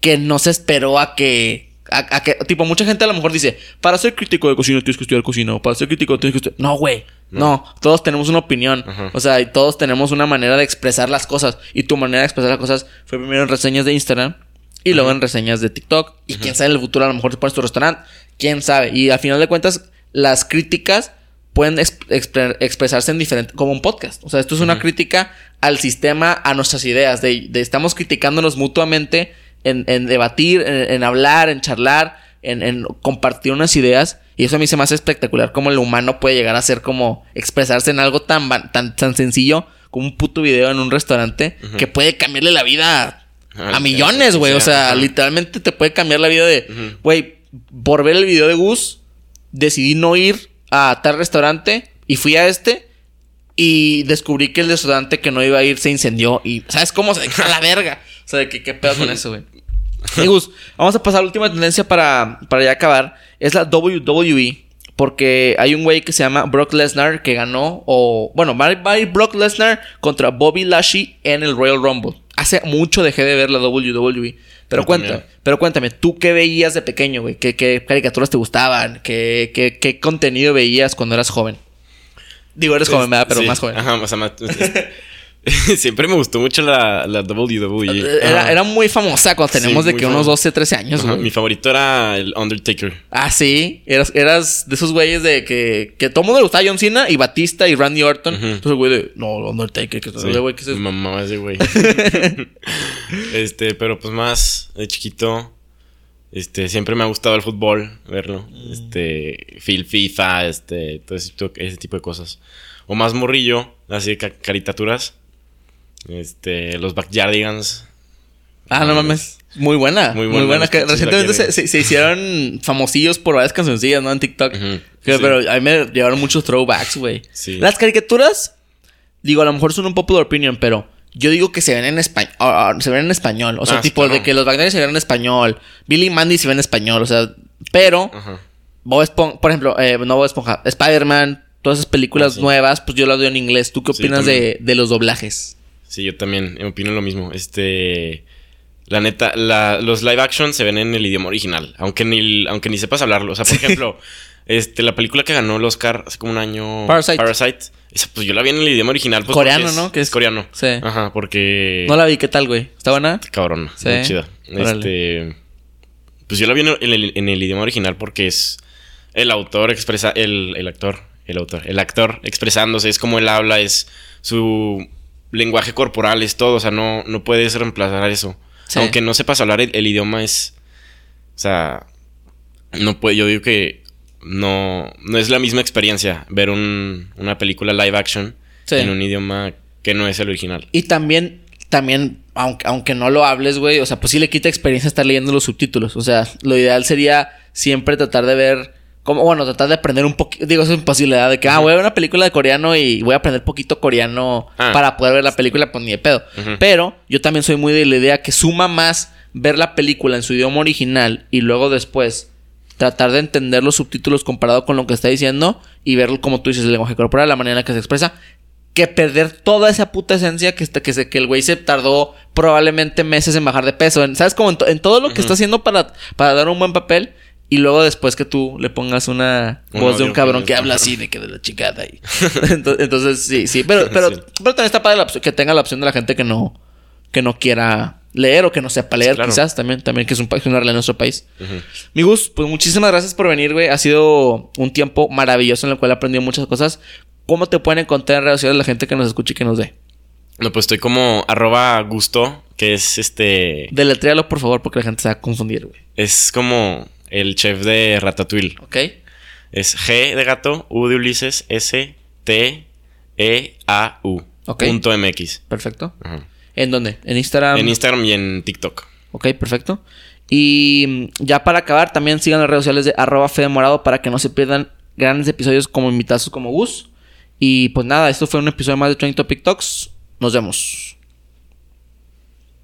que no se esperó a que... A, a que, tipo, mucha gente a lo mejor dice, para ser crítico de cocina tienes que estudiar cocina, o para ser crítico tienes que estudiar... No, güey, no. todos tenemos una opinión, o sea, y todos tenemos una manera de expresar las cosas, y tu manera de expresar las cosas fue primero en reseñas de Instagram, y luego en reseñas de TikTok, y quién sabe en el futuro a lo mejor te pones tu restaurante, quién sabe, y al final de cuentas, las críticas pueden ex- expre- expresarse en diferente, como un podcast. O sea, esto es una crítica al sistema, a nuestras ideas, de, de estamos criticándonos mutuamente en, en debatir, en, en hablar, en charlar, en, en compartir unas ideas. Y eso a mí se me hace espectacular cómo el humano puede llegar a ser como expresarse en algo tan, tan, tan sencillo como un puto video en un restaurante que puede cambiarle la vida a, millones, güey. O sea, literalmente te puede cambiar la vida de, güey, por ver el video de Gus, decidí no ir a tal restaurante y fui a este y descubrí que el restaurante que no iba a ir se incendió y, ¿sabes cómo? Se a la verga. O sea, ¿qué, qué pedo con eso, güey? *laughs* Y Gus, vamos a pasar a la última tendencia para, para ya acabar. Es la WWE. Porque hay un güey que se llama Brock Lesnar que ganó, o bueno, va a ir Brock Lesnar contra Bobby Lashley en el Royal Rumble. Hace mucho dejé de ver la WWE. Pero Yo cuéntame, también. pero cuéntame, ¿tú qué veías de pequeño, güey? ¿Qué, qué caricaturas te gustaban? ¿Qué, qué, qué contenido veías cuando eras joven? Digo, eres joven, ¿verdad? Pero Sí, más joven. Ajá, o sea, más- *laughs* *laughs* Siempre me gustó mucho la, la WWE. Era, Ajá. era muy famosa cuando Sí, tenemos de que unos famosa. 12, 13 años, Ajá. Mi favorito era el Undertaker. Ah, sí. Eras, eras de esos güeyes de que, que todo el mundo le gustaba John Cena y Batista y Randy Orton. Entonces, güey, de no, Undertaker, que Sí, güey, que se- mi mamá ese güey. *laughs* este, pero pues más de chiquito. Este, siempre me ha gustado el fútbol, verlo. Mm. Este, FIFA, este, todo ese, tipo- ese tipo de cosas. O más morrillo, así de ca- caricaturas. Este, los Backyardigans. Ah, no mames. Muy buena. Muy Muy buena. buena que pinches recientemente se, Backyardigans. se- se hicieron famosillos por varias cancioncillas, ¿no? En TikTok. Sí. Pero a mí me llevaron muchos throwbacks, güey. Sí. Las caricaturas, digo, a lo mejor son un popular opinion, pero yo digo que se ven en español. se ven en español. O sea, Ah, tipo claro. de que los Backyardigans se ven en español. Billy y Mandy se ven en español. O sea, pero Ajá. Bob Esponja, por ejemplo, eh, no Bob Esponja, Spider-Man, todas esas películas Ah, sí. nuevas, pues yo las veo en inglés. ¿Tú qué opinas de, de los doblajes? Sí, yo también opino lo mismo. Este. La neta, la- los live action se ven en el idioma original. Aunque ni, aunque ni sepas hablarlo. O sea, por ejemplo, Este, la película que ganó el Oscar hace como un año. Parasite. Esa, pues yo la vi en el idioma original. Pues, Coreano, es- ¿no? Que es es- coreano. Sí. Ajá, porque. No la vi, ¿qué tal, güey? ¿Está buena? Cabrón, Sí. muy chida. Órale. Este. Pues yo la vi en el, en el idioma original porque es el autor expresa. El, el actor. El autor. El actor expresándose. Es como él habla, es su lenguaje corporal, es todo. O sea, no, no puedes reemplazar eso. Sí. Aunque no sepas hablar, el, el idioma es. O sea. No puede. Yo digo que. No, no es la misma experiencia ver un- una película live action Sí. en un idioma que no es el original. Y también, también, aunque, aunque no lo hables, güey, o sea, pues sí le quita experiencia estar leyendo los subtítulos. O sea, lo ideal sería siempre tratar de ver, como, bueno, tratar de aprender un poquito, digo, eso es imposible, ¿verdad? De que, ah, voy a ver una película de coreano y voy a aprender poquito coreano Ah. para poder ver la película, pues ni de pedo. Pero yo también soy muy de la idea que suma más ver la película en su idioma original y luego después tratar de entender los subtítulos comparado con lo que está diciendo y ver, como tú dices, el lenguaje corporal, la manera en la que se expresa, que perder toda esa puta esencia que, está- que, se- que el güey se tardó probablemente meses en bajar de peso. En- ¿Sabes? Como en, to- en todo lo que está haciendo para, para dar un buen papel. Y luego después que tú le pongas una Un voz de un cabrón que- que habla así de que de la chingada. Y... *laughs* entonces, entonces, sí, sí. Pero, *laughs* pero, Sí. pero también está padre la opción- que tenga la opción de la gente que no, que no quiera leer o que no sepa leer, claro. quizás también, también que es un país, una realidad en nuestro país. Mi Gus, pues muchísimas gracias por venir, güey. Ha sido un tiempo maravilloso en el cual he aprendido muchas cosas. ¿Cómo te pueden encontrar en redes sociales la gente que nos escuche y que nos ve? No, pues estoy como arroba gusto, que es este. Deletréalo, por favor, porque la gente se va a confundir, güey. Es como el chef de Ratatouille. ¿Ok? Es G de gato, U de Ulises, S, T, E, A, U. Ok. Punto MX. Perfecto. Ajá. ¿En dónde? En Instagram. En Instagram y en TikTok. Ok, perfecto. Y mm, ya para acabar, también sigan las redes sociales de arroba Fede Morado para que no se pierdan grandes episodios como invitados como Gus. Y pues nada, esto fue un episodio más de Training Topic Talks. Nos vemos.